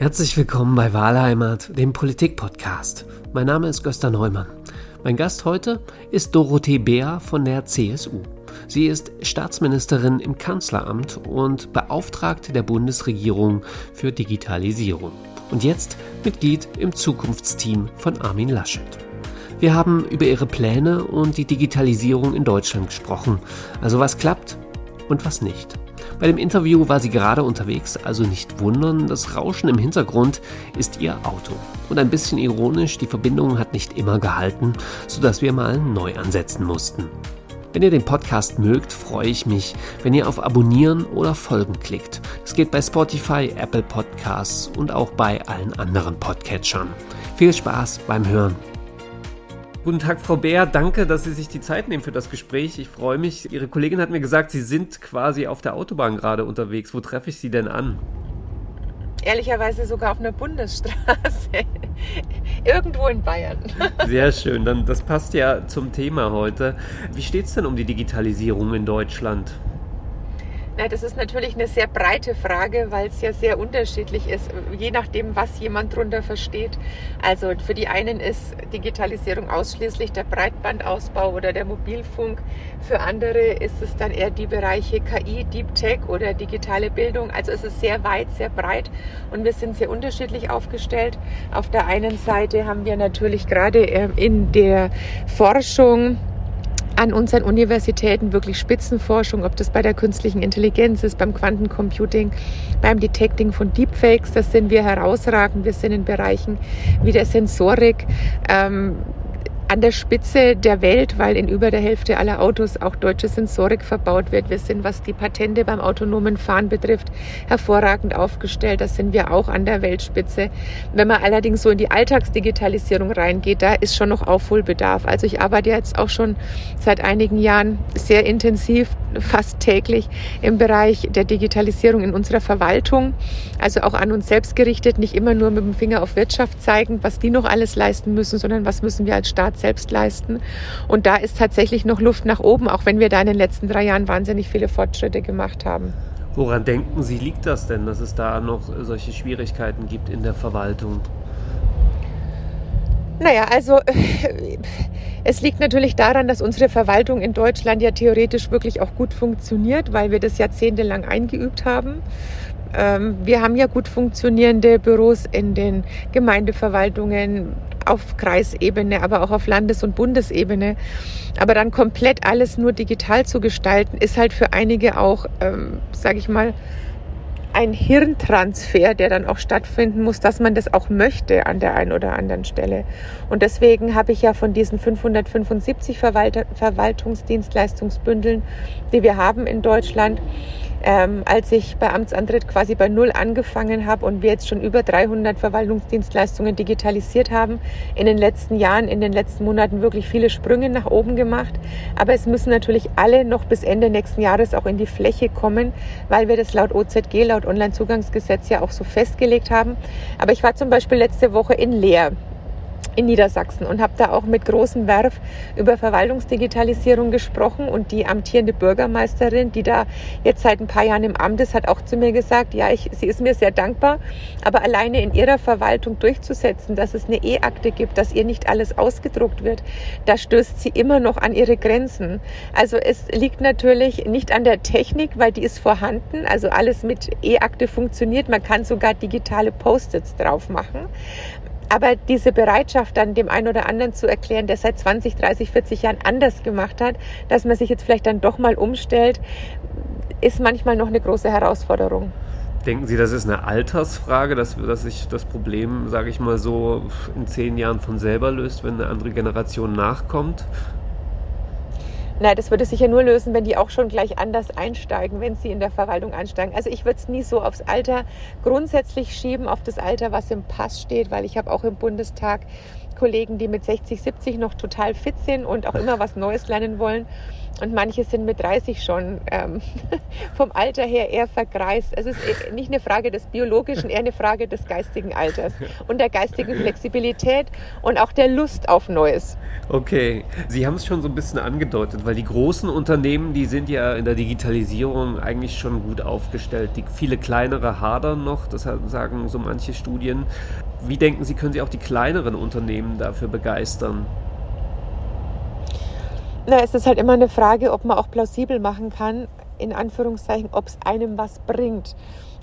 Herzlich willkommen bei Wahlheimat, dem Politik-Podcast. Mein Name ist Gösta Neumann. Mein Gast heute ist Dorothee Beer von der CSU. Sie ist Staatsministerin im Kanzleramt und Beauftragte der Bundesregierung für Digitalisierung. Und jetzt Mitglied im Zukunftsteam von Armin Laschet. Wir haben über ihre Pläne und die Digitalisierung in Deutschland gesprochen. Also was klappt und was nicht. Bei dem Interview war sie gerade unterwegs, also nicht wundern, das Rauschen im Hintergrund ist ihr Auto. Und ein bisschen ironisch, die Verbindung hat nicht immer gehalten, sodass wir mal neu ansetzen mussten. Wenn ihr den Podcast mögt, freue ich mich, wenn ihr auf Abonnieren oder Folgen klickt. Es geht bei Spotify, Apple Podcasts und auch bei allen anderen Podcatchern. Viel Spaß beim Hören. Guten Tag, Frau Bär. Danke, dass Sie sich die Zeit nehmen für das Gespräch. Ich freue mich. Ihre Kollegin hat mir gesagt, Sie sind quasi auf der Autobahn gerade unterwegs. Wo treffe ich Sie denn an? Ehrlicherweise sogar auf einer Bundesstraße. Irgendwo in Bayern. Sehr schön. Dann, das passt ja zum Thema heute. Wie steht es denn um die Digitalisierung in Deutschland? Na, das ist natürlich eine sehr breite Frage, weil es ja sehr unterschiedlich ist, je nachdem, was jemand darunter versteht. Also für die einen ist Digitalisierung ausschließlich der Breitbandausbau oder der Mobilfunk. Für andere ist es dann eher die Bereiche KI, Deep Tech oder digitale Bildung. Also es ist sehr weit, sehr breit und wir sind sehr unterschiedlich aufgestellt. Auf der einen Seite haben wir natürlich gerade ähm, in der Forschung an unseren Universitäten wirklich Spitzenforschung, ob das bei der künstlichen Intelligenz ist, beim Quantencomputing, beim Detecting von Deepfakes, das sind wir herausragend. Wir sind in Bereichen wie der Sensorik, ähm, an der Spitze der Welt, weil in über der Hälfte aller Autos auch deutsche Sensorik verbaut wird. Wir sind, was die Patente beim autonomen Fahren betrifft, hervorragend aufgestellt. Da sind wir auch an der Weltspitze. Wenn man allerdings so in die Alltagsdigitalisierung reingeht, da ist schon noch Aufholbedarf. Also ich arbeite jetzt auch schon seit einigen Jahren sehr intensiv, fast täglich im Bereich der Digitalisierung in unserer Verwaltung. Also auch an uns selbst gerichtet, nicht immer nur mit dem Finger auf Wirtschaft zeigen, was die noch alles leisten müssen, sondern was müssen wir als Staat selbst leisten. Und da ist tatsächlich noch Luft nach oben, auch wenn wir da in den letzten drei Jahren wahnsinnig viele Fortschritte gemacht haben. Woran denken Sie, liegt das denn, dass es da noch solche Schwierigkeiten gibt in der Verwaltung? Naja, also es liegt natürlich daran, dass unsere Verwaltung in Deutschland ja theoretisch wirklich auch gut funktioniert, weil wir das jahrzehntelang eingeübt haben. Ähm, wir haben ja gut funktionierende Büros in den Gemeindeverwaltungen auf Kreisebene, aber auch auf Landes- und Bundesebene. Aber dann komplett alles nur digital zu gestalten, ist halt für einige auch, ähm, sage ich mal, ein Hirntransfer, der dann auch stattfinden muss, dass man das auch möchte an der einen oder anderen Stelle. Und deswegen habe ich ja von diesen 575 Verwalt Verwaltungsdienstleistungsbündeln, die wir haben in Deutschland, ähm, als ich bei Amtsantritt quasi bei Null angefangen habe und wir jetzt schon über 300 Verwaltungsdienstleistungen digitalisiert haben, in den letzten Jahren, in den letzten Monaten wirklich viele Sprünge nach oben gemacht. Aber es müssen natürlich alle noch bis Ende nächsten Jahres auch in die Fläche kommen, weil wir das laut OZG, laut Onlinezugangsgesetz ja auch so festgelegt haben. Aber ich war zum Beispiel letzte Woche in Leer in Niedersachsen und habe da auch mit großem Werf über Verwaltungsdigitalisierung gesprochen. Und die amtierende Bürgermeisterin, die da jetzt seit ein paar Jahren im Amt ist, hat auch zu mir gesagt, ja, ich, sie ist mir sehr dankbar, aber alleine in ihrer Verwaltung durchzusetzen, dass es eine E-Akte gibt, dass ihr nicht alles ausgedruckt wird, da stößt sie immer noch an ihre Grenzen. Also es liegt natürlich nicht an der Technik, weil die ist vorhanden, also alles mit E-Akte funktioniert, man kann sogar digitale Post-its drauf machen, aber diese Bereitschaft dann dem einen oder anderen zu erklären, der seit 20, 30, 40 Jahren anders gemacht hat, dass man sich jetzt vielleicht dann doch mal umstellt, ist manchmal noch eine große Herausforderung. Denken Sie, das ist eine Altersfrage, dass, dass sich das Problem, sage ich mal so, in zehn Jahren von selber löst, wenn eine andere Generation nachkommt? Nein, das würde sich ja nur lösen, wenn die auch schon gleich anders einsteigen, wenn sie in der Verwaltung einsteigen. Also ich würde es nie so aufs Alter grundsätzlich schieben, auf das Alter, was im Pass steht, weil ich habe auch im Bundestag Kollegen, die mit 60, 70 noch total fit sind und auch immer was Neues lernen wollen. und manche sind mit 30 schon ähm, vom Alter her eher vergreist. Es ist äh, nicht eine Frage des biologischen, eher eine Frage des geistigen Alters und der geistigen Flexibilität und auch der Lust auf Neues. Okay, Sie haben es schon so ein bisschen angedeutet, weil die großen Unternehmen, die sind ja in der Digitalisierung eigentlich schon gut aufgestellt. Die viele kleinere hadern noch, das sagen so manche Studien. Wie denken Sie, können Sie auch die kleineren Unternehmen dafür begeistern? Na, es ist halt immer eine Frage, ob man auch plausibel machen kann, in Anführungszeichen, ob es einem was bringt.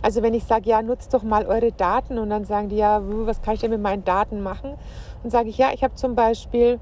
Also wenn ich sage, ja, nutzt doch mal eure Daten und dann sagen die, ja, was kann ich denn mit meinen Daten machen? Dann sage ich, ja, ich habe zum Beispiel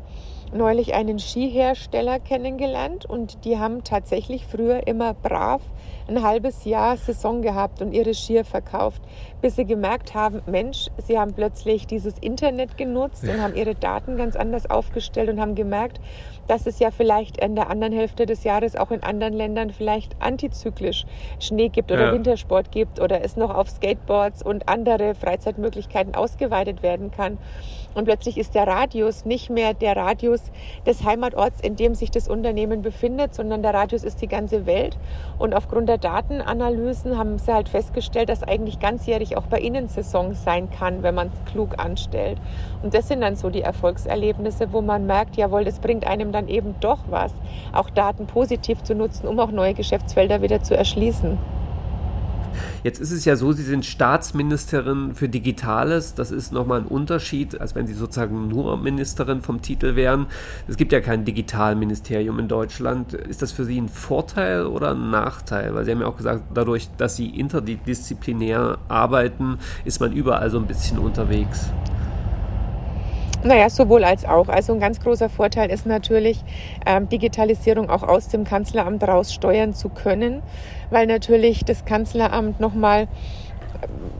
neulich einen Skihersteller kennengelernt und die haben tatsächlich früher immer brav ein halbes Jahr Saison gehabt und ihre Skier verkauft, bis sie gemerkt haben, Mensch, sie haben plötzlich dieses Internet genutzt und haben ihre Daten ganz anders aufgestellt und haben gemerkt, dass es ja vielleicht in der anderen Hälfte des Jahres auch in anderen Ländern vielleicht antizyklisch Schnee gibt oder ja. Wintersport gibt oder es noch auf Skateboards und andere Freizeitmöglichkeiten ausgeweitet werden kann. Und plötzlich ist der Radius nicht mehr der Radius des Heimatorts, in dem sich das Unternehmen befindet, sondern der Radius ist die ganze Welt. Und aufgrund der Datenanalysen haben sie halt festgestellt, dass eigentlich ganzjährig auch bei ihnen Saison sein kann, wenn man es klug anstellt. Und das sind dann so die Erfolgserlebnisse, wo man merkt, jawohl, das bringt einem dann eben doch was, auch Daten positiv zu nutzen, um auch neue Geschäftsfelder wieder zu erschließen. Jetzt ist es ja so, Sie sind Staatsministerin für Digitales. Das ist nochmal ein Unterschied, als wenn Sie sozusagen nur Ministerin vom Titel wären. Es gibt ja kein Digitalministerium in Deutschland. Ist das für Sie ein Vorteil oder ein Nachteil? Weil Sie haben ja auch gesagt, dadurch, dass Sie interdisziplinär arbeiten, ist man überall so ein bisschen unterwegs. Naja, sowohl als auch. Also ein ganz großer Vorteil ist natürlich, ähm, Digitalisierung auch aus dem Kanzleramt raus steuern zu können, weil natürlich das Kanzleramt nochmal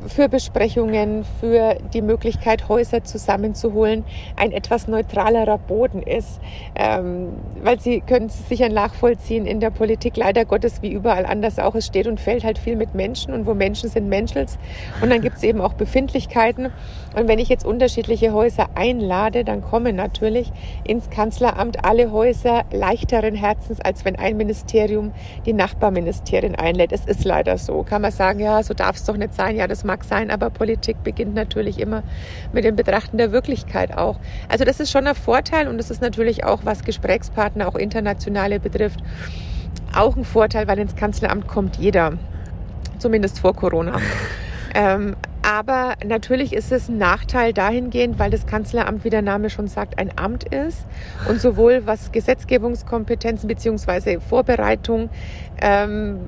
für Besprechungen, für die Möglichkeit, Häuser zusammenzuholen, ein etwas neutralerer Boden ist. Ähm, weil Sie können es sicher nachvollziehen in der Politik, leider Gottes, wie überall anders auch. Es steht und fällt halt viel mit Menschen und wo Menschen sind Menschels. Und dann gibt es eben auch Befindlichkeiten. Und wenn ich jetzt unterschiedliche Häuser einlade, dann kommen natürlich ins Kanzleramt alle Häuser leichteren Herzens, als wenn ein Ministerium die Nachbarministerien einlädt. Es ist leider so. Kann man sagen, ja, so darf es doch nicht sein. Ja, das mag sein, aber Politik beginnt natürlich immer mit dem Betrachten der Wirklichkeit auch. Also das ist schon ein Vorteil und das ist natürlich auch, was Gesprächspartner, auch internationale betrifft, auch ein Vorteil, weil ins Kanzleramt kommt jeder. Zumindest vor Corona. ähm, aber natürlich ist es ein Nachteil dahingehend, weil das Kanzleramt, wie der Name schon sagt, ein Amt ist und sowohl was Gesetzgebungskompetenzen beziehungsweise Vorbereitung ähm,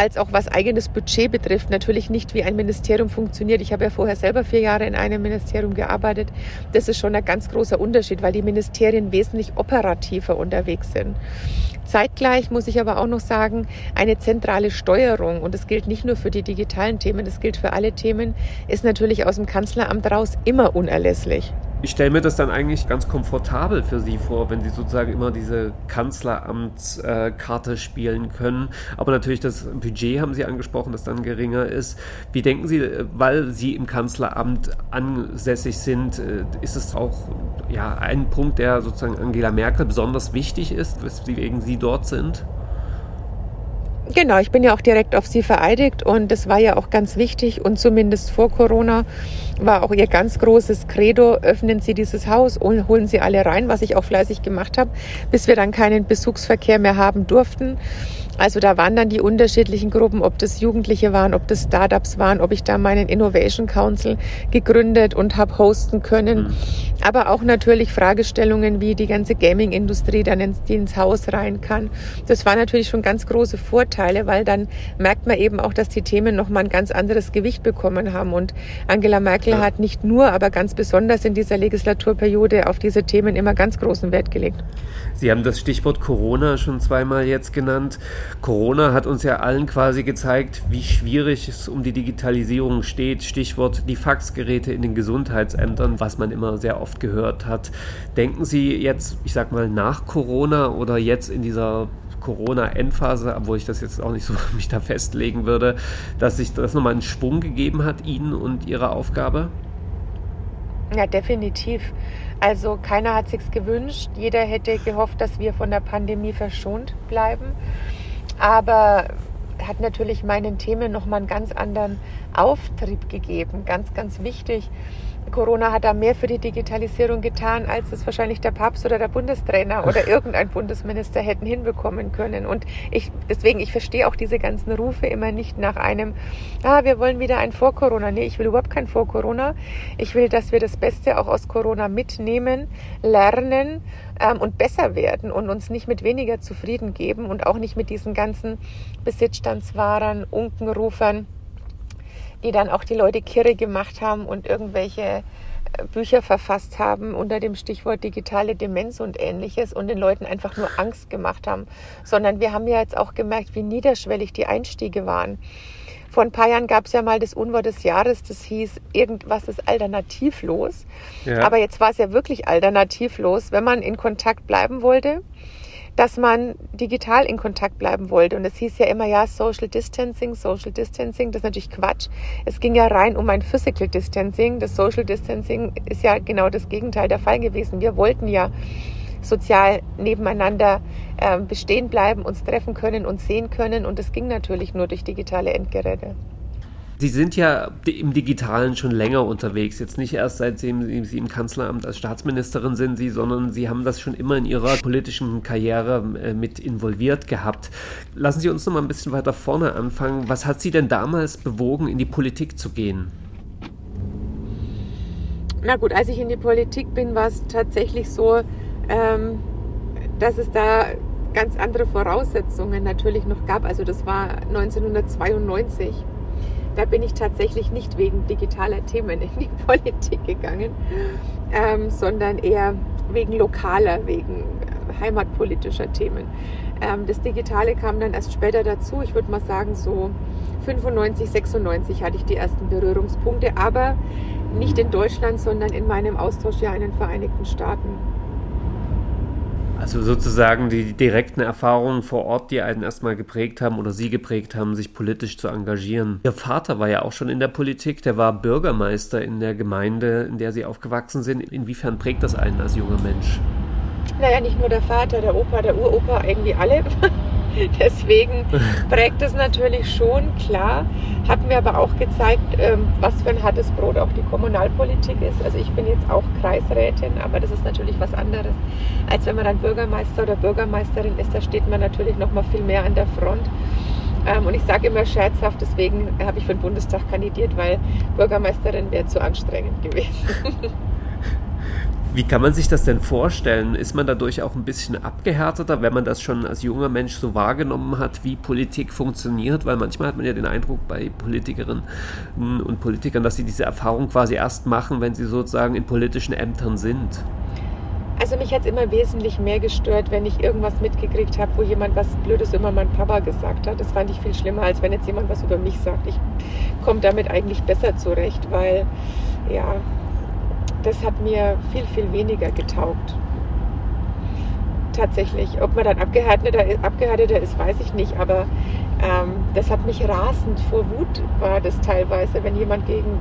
als auch was eigenes Budget betrifft, natürlich nicht wie ein Ministerium funktioniert. Ich habe ja vorher selber vier Jahre in einem Ministerium gearbeitet. Das ist schon ein ganz großer Unterschied, weil die Ministerien wesentlich operativer unterwegs sind. Zeitgleich muss ich aber auch noch sagen, eine zentrale Steuerung, und das gilt nicht nur für die digitalen Themen, das gilt für alle Themen, ist natürlich aus dem Kanzleramt raus immer unerlässlich. Ich stelle mir das dann eigentlich ganz komfortabel für Sie vor, wenn Sie sozusagen immer diese Kanzleramtskarte spielen können. Aber natürlich das Budget haben Sie angesprochen, das dann geringer ist. Wie denken Sie, weil Sie im Kanzleramt ansässig sind, äh, ist es auch ja, ein Punkt, der sozusagen Angela Merkel besonders wichtig ist, weswegen Sie dort sind? Genau, ich bin ja auch direkt auf sie vereidigt und das war ja auch ganz wichtig und zumindest vor Corona war auch ihr ganz großes Credo, öffnen Sie dieses Haus und holen Sie alle rein, was ich auch fleißig gemacht habe, bis wir dann keinen Besuchsverkehr mehr haben durften. Also da waren dann die unterschiedlichen Gruppen, ob das Jugendliche waren, ob das Startups waren, ob ich da meinen Innovation Council gegründet und habe hosten können. Mhm. Aber auch natürlich Fragestellungen, wie die ganze Gaming-Industrie dann ins, ins Haus rein kann. Das waren natürlich schon ganz große Vorteile, weil dann merkt man eben auch, dass die Themen nochmal ein ganz anderes Gewicht bekommen haben. Und Angela Merkel ja. hat nicht nur, aber ganz besonders in dieser Legislaturperiode auf diese Themen immer ganz großen Wert gelegt. Sie haben das Stichwort Corona schon zweimal jetzt genannt. Corona hat uns ja allen quasi gezeigt, wie schwierig es um die Digitalisierung steht. Stichwort die Faxgeräte in den Gesundheitsämtern, was man immer sehr oft gehört hat. Denken Sie jetzt, ich sag mal, nach Corona oder jetzt in dieser Corona-Endphase, obwohl ich das jetzt auch nicht so mich da festlegen würde, dass sich das nochmal einen Schwung gegeben hat, Ihnen und Ihrer Aufgabe? Ja, definitiv. Also keiner hat sich's gewünscht. Jeder hätte gehofft, dass wir von der Pandemie verschont bleiben. Aber hat natürlich meinen Themen nochmal einen ganz anderen Auftrieb gegeben. Ganz, ganz wichtig. Corona hat da mehr für die Digitalisierung getan, als es wahrscheinlich der Papst oder der Bundestrainer oder irgendein Bundesminister hätten hinbekommen können. Und ich, deswegen, ich verstehe auch diese ganzen Rufe immer nicht nach einem, ah, wir wollen wieder ein Vor-Corona. Nee, ich will überhaupt kein Vor-Corona. Ich will, dass wir das Beste auch aus Corona mitnehmen, lernen ähm, und besser werden und uns nicht mit weniger zufrieden geben und auch nicht mit diesen ganzen Besitzstandswahrern, Unkenrufern die dann auch die Leute kirre gemacht haben und irgendwelche äh, Bücher verfasst haben unter dem Stichwort digitale Demenz und ähnliches und den Leuten einfach nur Angst gemacht haben, sondern wir haben ja jetzt auch gemerkt, wie niederschwellig die Einstiege waren. Vor ein paar Jahren gab es ja mal das Unwort des Jahres, das hieß, irgendwas ist alternativlos. Ja. Aber jetzt war es ja wirklich alternativlos, wenn man in Kontakt bleiben wollte dass man digital in Kontakt bleiben wollte. Und es hieß ja immer, ja, Social Distancing, Social Distancing, das ist natürlich Quatsch. Es ging ja rein um ein Physical Distancing. Das Social Distancing ist ja genau das Gegenteil der Fall gewesen. Wir wollten ja sozial nebeneinander äh, bestehen bleiben, uns treffen können, uns sehen können. Und das ging natürlich nur durch digitale Endgeräte. Sie sind ja im Digitalen schon länger unterwegs. Jetzt nicht erst seitdem Sie im Kanzleramt als Staatsministerin sind, Sie, sondern Sie haben das schon immer in Ihrer politischen Karriere äh, mit involviert gehabt. Lassen Sie uns noch mal ein bisschen weiter vorne anfangen. Was hat Sie denn damals bewogen, in die Politik zu gehen? Na gut, als ich in die Politik bin, war es tatsächlich so, ähm, dass es da ganz andere Voraussetzungen natürlich noch gab. Also das war 1992 da bin ich tatsächlich nicht wegen digitaler Themen in die Politik gegangen, ähm, sondern eher wegen lokaler, wegen heimatpolitischer Themen. Ähm, das Digitale kam dann erst später dazu. Ich würde mal sagen, so 95, 96 hatte ich die ersten Berührungspunkte, aber nicht in Deutschland, sondern in meinem Austauschjahr in den Vereinigten Staaten. Also sozusagen die direkten Erfahrungen vor Ort, die einen erstmal geprägt haben oder Sie geprägt haben, sich politisch zu engagieren. Ihr Vater war ja auch schon in der Politik, der war Bürgermeister in der Gemeinde, in der Sie aufgewachsen sind. Inwiefern prägt das einen als junger Mensch? Naja, nicht nur der Vater, der Opa, der Uropa, irgendwie alle. Deswegen prägt es natürlich schon, klar. Hat mir aber auch gezeigt, ähm, was für ein hartes Brot auch die Kommunalpolitik ist. Also ich bin jetzt auch Kreisrätin, aber das ist natürlich was anderes, als wenn man dann Bürgermeister oder Bürgermeisterin ist. Da steht man natürlich noch mal viel mehr an der Front. Ähm, und ich sage immer scherzhaft, deswegen habe ich für den Bundestag kandidiert, weil Bürgermeisterin wäre zu anstrengend gewesen. Wie kann man sich das denn vorstellen? Ist man dadurch auch ein bisschen abgehärteter, wenn man das schon als junger Mensch so wahrgenommen hat, wie Politik funktioniert? Weil manchmal hat man ja den Eindruck bei Politikerinnen und Politikern, dass sie diese Erfahrung quasi erst machen, wenn sie sozusagen in politischen Ämtern sind. Also mich hat es immer wesentlich mehr gestört, wenn ich irgendwas mitgekriegt habe, wo jemand was Blödes über meinen Papa gesagt hat. Das fand ich viel schlimmer, als wenn jetzt jemand was über mich sagt. Ich komme damit eigentlich besser zurecht, weil ja, das hat mir viel, viel weniger getaugt. Tatsächlich. Ob man dann abgehärteter, abgehärteter ist, weiß ich nicht, aber ähm, das hat mich rasend vor Wut, war das teilweise, wenn jemand gegen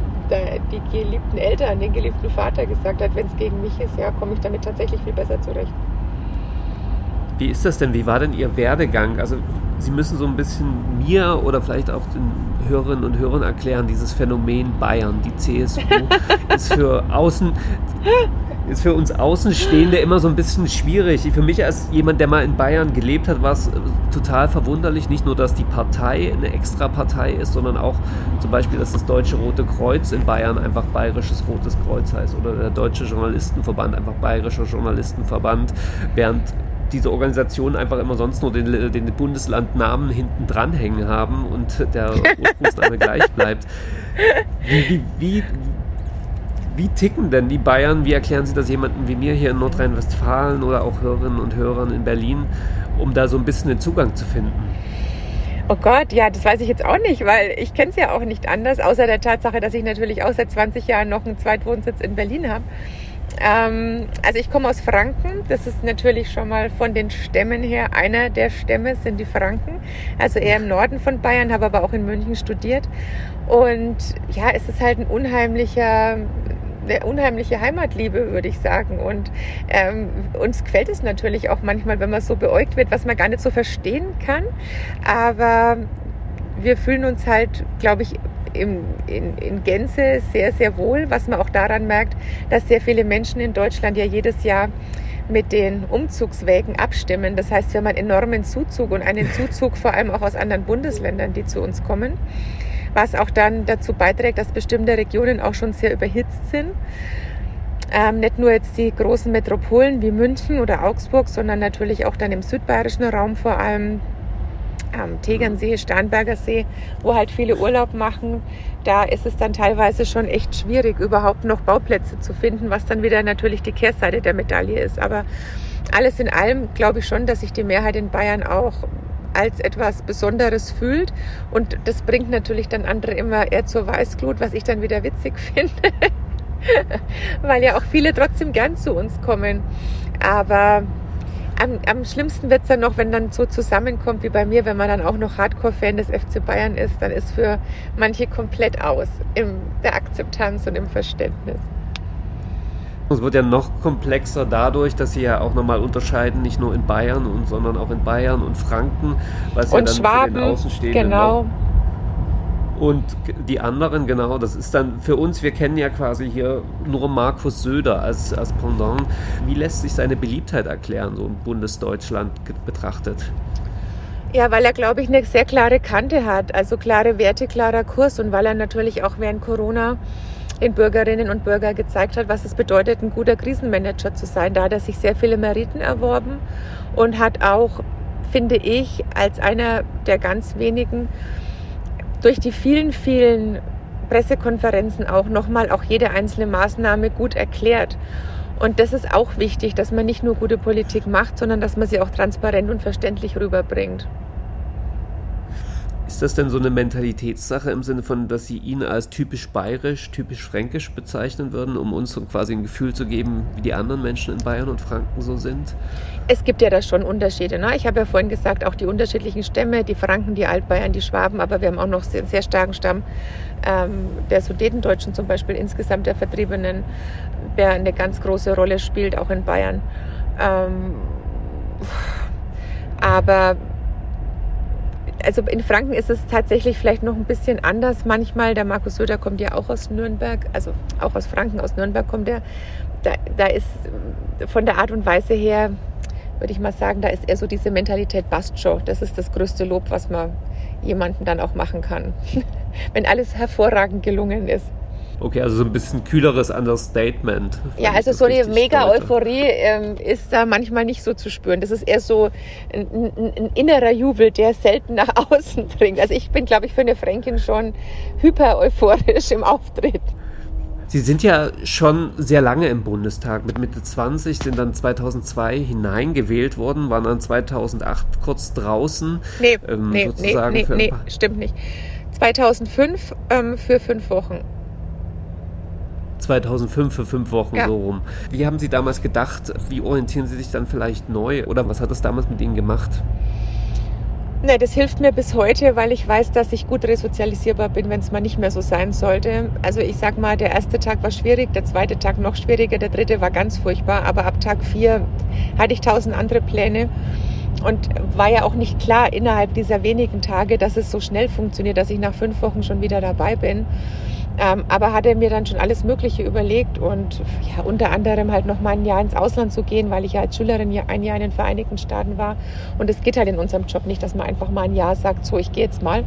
die geliebten Eltern, den geliebten Vater gesagt hat, wenn es gegen mich ist, ja, komme ich damit tatsächlich viel besser zurecht. Wie ist das denn? Wie war denn Ihr Werdegang? Also Sie müssen so ein bisschen mir oder vielleicht auch den Hörerinnen und Hörern erklären, dieses Phänomen Bayern. Die CSU ist für Außen ist für uns Außenstehende immer so ein bisschen schwierig. Für mich als jemand, der mal in Bayern gelebt hat, war es total verwunderlich. Nicht nur, dass die Partei eine extra Partei ist, sondern auch zum Beispiel, dass das Deutsche Rote Kreuz in Bayern einfach Bayerisches Rotes Kreuz heißt oder der Deutsche Journalistenverband einfach Bayerischer Journalistenverband, während diese Organisationen einfach immer sonst nur den, den Bundeslandnamen hinten dranhängen haben und der Ursprungsname gleich bleibt. Wie, wie, wie, wie ticken denn die Bayern? Wie erklären Sie das jemandem wie mir hier in Nordrhein-Westfalen oder auch Hörerinnen und Hörern in Berlin, um da so ein bisschen den Zugang zu finden? Oh Gott, ja, das weiß ich jetzt auch nicht, weil ich kenne es ja auch nicht anders, außer der Tatsache, dass ich natürlich auch seit 20 Jahren noch einen Zweitwohnsitz in Berlin habe. Ähm, also ich komme aus Franken. Das ist natürlich schon mal von den Stämmen her einer der Stämme sind die Franken. Also eher im Norden von Bayern, habe aber auch in München studiert. Und ja, es ist halt ein unheimlicher eine unheimliche Heimatliebe, würde ich sagen. Und ähm, uns gefällt es natürlich auch manchmal, wenn man so beäugt wird, was man gar nicht so verstehen kann. Aber wir fühlen uns halt, glaube ich, in, in, in Gänze sehr, sehr wohl, was man auch daran merkt, dass sehr viele Menschen in Deutschland ja jedes Jahr mit den Umzugswägen abstimmen. Das heißt, wir haben einen enormen Zuzug und einen Zuzug vor allem auch aus anderen Bundesländern, die zu uns kommen, was auch dann dazu beiträgt, dass bestimmte Regionen auch schon sehr überhitzt sind. Ähm, nicht nur jetzt die großen Metropolen wie München oder Augsburg, sondern natürlich auch dann im südbayerischen Raum vor allem am Tegernsee, Starnberger See, wo halt viele Urlaub machen, da ist es dann teilweise schon echt schwierig, überhaupt noch Bauplätze zu finden, was dann wieder natürlich die Kehrseite der Medaille ist. Aber alles in allem glaube ich schon, dass sich die Mehrheit in Bayern auch als etwas Besonderes fühlt. Und das bringt natürlich dann andere immer eher zur Weißglut, was ich dann wieder witzig finde. Weil ja auch viele trotzdem gern zu uns kommen. Aber am, am schlimmsten wird es dann noch, wenn dann so zusammenkommt wie bei mir, wenn man dann auch noch Hardcore-Fan des FC Bayern ist, dann ist für manche komplett aus in der Akzeptanz und im Verständnis. Es wird ja noch komplexer dadurch, dass sie ja auch nochmal unterscheiden, nicht nur in Bayern, und, sondern auch in Bayern und Franken, was und ja dann Schwaben, für den Außenstehenden genau. Noch und die anderen, genau, das ist dann für uns, wir kennen ja quasi hier nur Markus Söder als, als Pendant. Wie lässt sich seine Beliebtheit erklären, so im Bundesdeutschland betrachtet? Ja, weil er, glaube ich, eine sehr klare Kante hat, also klare Werte, klarer Kurs und weil er natürlich auch während Corona den Bürgerinnen und Bürgern gezeigt hat, was es bedeutet, ein guter Krisenmanager zu sein. Da hat er sich sehr viele Meriten erworben und hat auch, finde ich, als einer der ganz wenigen durch die vielen, vielen Pressekonferenzen auch nochmal auch jede einzelne Maßnahme gut erklärt. Und das ist auch wichtig, dass man nicht nur gute Politik macht, sondern dass man sie auch transparent und verständlich rüberbringt. Ist das denn so eine Mentalitätssache im Sinne von, dass Sie ihn als typisch bayerisch, typisch fränkisch bezeichnen würden, um uns so quasi ein Gefühl zu geben, wie die anderen Menschen in Bayern und Franken so sind? Es gibt ja da schon Unterschiede. Ne? Ich habe ja vorhin gesagt, auch die unterschiedlichen Stämme, die Franken, die Altbayern, die Schwaben, aber wir haben auch noch einen sehr starken Stamm ähm, der Sudetendeutschen zum Beispiel, insgesamt der Vertriebenen, der eine ganz große Rolle spielt, auch in Bayern. Ähm, aber also in Franken ist es tatsächlich vielleicht noch ein bisschen anders manchmal. Der Markus Söder kommt ja auch aus Nürnberg, also auch aus Franken, aus Nürnberg kommt er. Da, da ist von der Art und Weise her, würde ich mal sagen, da ist eher so diese Mentalität schon. Das ist das größte Lob, was man jemanden dann auch machen kann, wenn alles hervorragend gelungen ist. Okay, also so ein bisschen kühleres Understatement. Ja, also so eine mega Euphorie ähm, ist da manchmal nicht so zu spüren. Das ist eher so ein, ein, ein, innerer Jubel, der selten nach außen dringt. Also ich bin, glaube ich, für eine Fränkin schon hyper euphorisch im Auftritt. Sie sind ja schon sehr lange im Bundestag. Mit Mitte 20 sind dann 2002 hineingewählt worden, waren dann 2008 kurz draußen. Nee, ähm, nee, nee, nee, nee, stimmt nicht. 2005 ähm, für fünf Wochen. 2005 für fünf Wochen ja. so rum. Wie haben Sie damals gedacht? Wie orientieren Sie sich dann vielleicht neu? Oder was hat das damals mit Ihnen gemacht? Ne, das hilft mir bis heute, weil ich weiß, dass ich gut resozialisierbar bin, wenn es mal nicht mehr so sein sollte. Also ich sag mal, der erste Tag war schwierig, der zweite Tag noch schwieriger, der dritte war ganz furchtbar, aber ab Tag vier hatte ich tausend andere Pläne und war ja auch nicht klar innerhalb dieser wenigen Tage, dass es so schnell funktioniert, dass ich nach fünf Wochen schon wieder dabei bin. Ähm, aber hatte mir dann schon alles Mögliche überlegt und ja, unter anderem halt noch mal ein Jahr ins Ausland zu gehen, weil ich ja als Schülerin ja ein Jahr in den Vereinigten Staaten war. Und es geht halt in unserem Job nicht, dass man einfach mal ein Jahr sagt, so, ich gehe jetzt mal.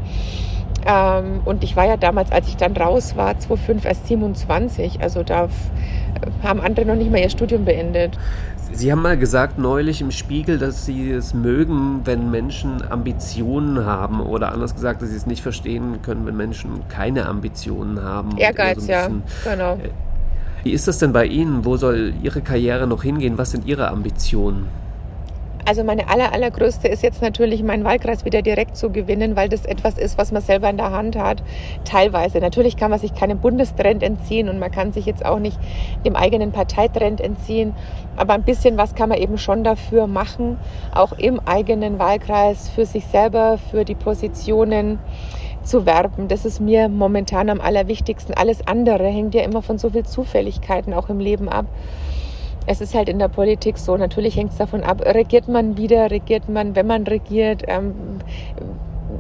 Ähm, und ich war ja damals, als ich dann raus war, 2005 erst 27. Also da haben andere noch nicht mal ihr Studium beendet. Sie haben mal gesagt neulich im Spiegel, dass Sie es mögen, wenn Menschen Ambitionen haben oder anders gesagt, dass Sie es nicht verstehen können, wenn Menschen keine Ambitionen haben. Ehrgeiz, so ja, genau. Äh, wie ist das denn bei Ihnen? Wo soll Ihre Karriere noch hingehen? Was sind Ihre Ambitionen? Also meine aller, allergrößte ist jetzt natürlich meinen Wahlkreis wieder direkt zu gewinnen, weil das etwas ist, was man selber in der Hand hat. Teilweise. Natürlich kann man sich keinem Bundestrend entziehen und man kann sich jetzt auch nicht dem eigenen Parteitrend entziehen. Aber ein bisschen was kann man eben schon dafür machen, auch im eigenen Wahlkreis, für sich selber, für die Positionen zu werben. Das ist mir momentan am allerwichtigsten. Alles andere hängt ja immer von so viel Zufälligkeiten auch im Leben ab. Es ist halt in der Politik so, natürlich hängt es davon ab, regiert man wieder, regiert man, wenn man regiert, ähm,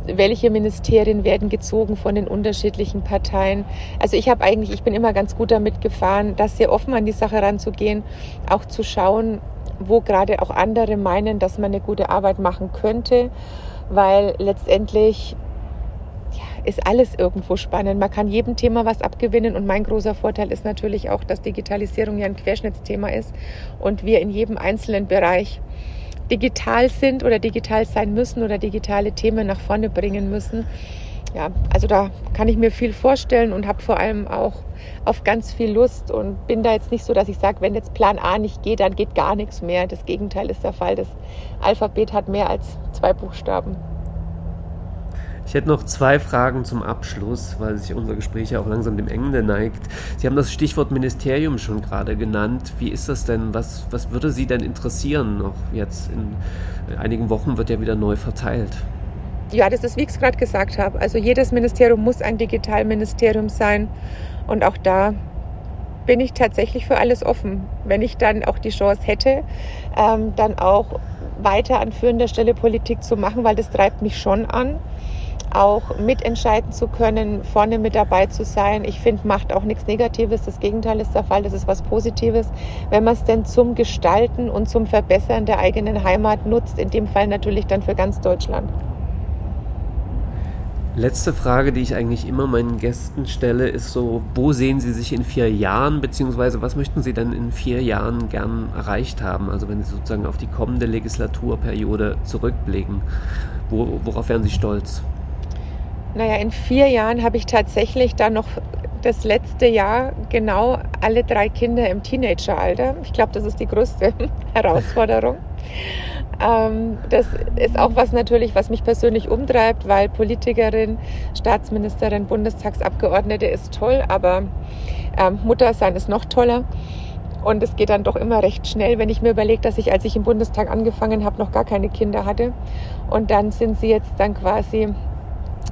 welche Ministerien werden gezogen von den unterschiedlichen Parteien. Also ich habe eigentlich, ich bin immer ganz gut damit gefahren, das sehr offen an die Sache ranzugehen, auch zu schauen, wo gerade auch andere meinen, dass man eine gute Arbeit machen könnte, weil letztendlich ist alles irgendwo spannend. Man kann jedem Thema was abgewinnen und mein großer Vorteil ist natürlich auch, dass Digitalisierung ja ein Querschnittsthema ist und wir in jedem einzelnen Bereich digital sind oder digital sein müssen oder digitale Themen nach vorne bringen müssen. Ja, also da kann ich mir viel vorstellen und habe vor allem auch auf ganz viel Lust und bin da jetzt nicht so, dass ich sage, wenn jetzt Plan A nicht geht, dann geht gar nichts mehr. Das Gegenteil ist der Fall. Das Alphabet hat mehr als zwei Buchstaben. Ich hätte noch zwei Fragen zum Abschluss, weil sich unser Gespräch ja auch langsam dem Ende neigt. Sie haben das Stichwort Ministerium schon gerade genannt. Wie ist das denn? Was, was würde Sie denn interessieren? Noch jetzt in einigen Wochen wird ja wieder neu verteilt. Ja, das ist, wie ich es gerade gesagt habe. Also jedes Ministerium muss ein Digitalministerium sein. Und auch da bin ich tatsächlich für alles offen. Wenn ich dann auch die Chance hätte, ähm, dann auch weiter an führender Stelle Politik zu machen, weil das treibt mich schon an auch mitentscheiden zu können, vorne mit dabei zu sein. Ich finde, macht auch nichts Negatives. Das Gegenteil ist der Fall. Das ist was Positives, wenn man es denn zum Gestalten und zum Verbessern der eigenen Heimat nutzt. In dem Fall natürlich dann für ganz Deutschland. Letzte Frage, die ich eigentlich immer meinen Gästen stelle, ist so, wo sehen Sie sich in vier Jahren, beziehungsweise was möchten Sie denn in vier Jahren gern erreicht haben? Also wenn Sie sozusagen auf die kommende Legislaturperiode zurückblicken, worauf wären Sie stolz? Naja, in vier Jahren habe ich tatsächlich dann noch das letzte Jahr genau alle drei Kinder im Teenageralter. Ich glaube, das ist die größte Herausforderung. Ähm, das ist auch was natürlich, was mich persönlich umtreibt, weil Politikerin, Staatsministerin, Bundestagsabgeordnete ist toll, aber ähm, Mutter sein ist noch toller. Und es geht dann doch immer recht schnell, wenn ich mir überlege, dass ich, als ich im Bundestag angefangen habe, noch gar keine Kinder hatte. Und dann sind sie jetzt dann quasi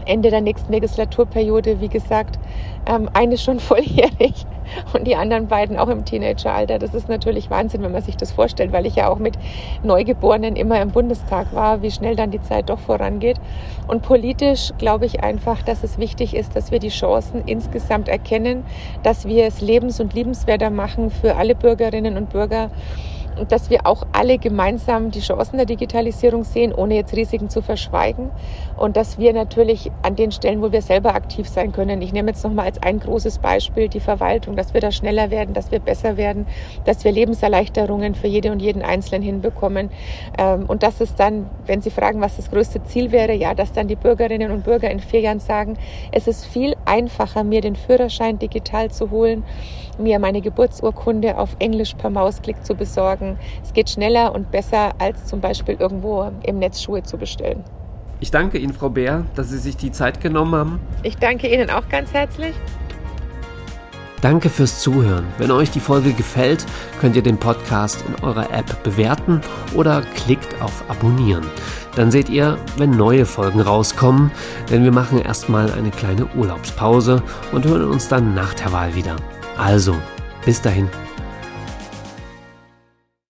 Ende der nächsten Legislaturperiode, wie gesagt, ähm, eine schon volljährig und die anderen beiden auch im Teenageralter. Das ist natürlich Wahnsinn, wenn man sich das vorstellt, weil ich ja auch mit Neugeborenen immer im Bundestag war, wie schnell dann die Zeit doch vorangeht. Und politisch glaube ich einfach, dass es wichtig ist, dass wir die Chancen insgesamt erkennen, dass wir es lebens- und liebenswerter machen für alle Bürgerinnen und Bürger und dass wir auch alle gemeinsam die Chancen der Digitalisierung sehen, ohne jetzt Risiken zu verschweigen. Und dass wir natürlich an den Stellen, wo wir selber aktiv sein können, ich nehme jetzt nochmal als ein großes Beispiel die Verwaltung, dass wir da schneller werden, dass wir besser werden, dass wir Lebenserleichterungen für jede und jeden Einzelnen hinbekommen. Ähm, und dass es dann, wenn Sie fragen, was das größte Ziel wäre, ja, dass dann die Bürgerinnen und Bürger in vier Jahren sagen, es ist viel einfacher, mir den Führerschein digital zu holen, mir meine Geburtsurkunde auf Englisch per Mausklick zu besorgen, es geht schneller und besser, als zum Beispiel irgendwo im Netz Schuhe zu bestellen. Ich danke Ihnen, Frau Bär, dass Sie sich die Zeit genommen haben. Ich danke Ihnen auch ganz herzlich. Danke fürs Zuhören. Wenn euch die Folge gefällt, könnt ihr den Podcast in eurer App bewerten oder klickt auf Abonnieren. Dann seht ihr, wenn neue Folgen rauskommen, denn wir machen erstmal eine kleine Urlaubspause und hören uns dann nach der Wahl wieder. Also, bis dahin.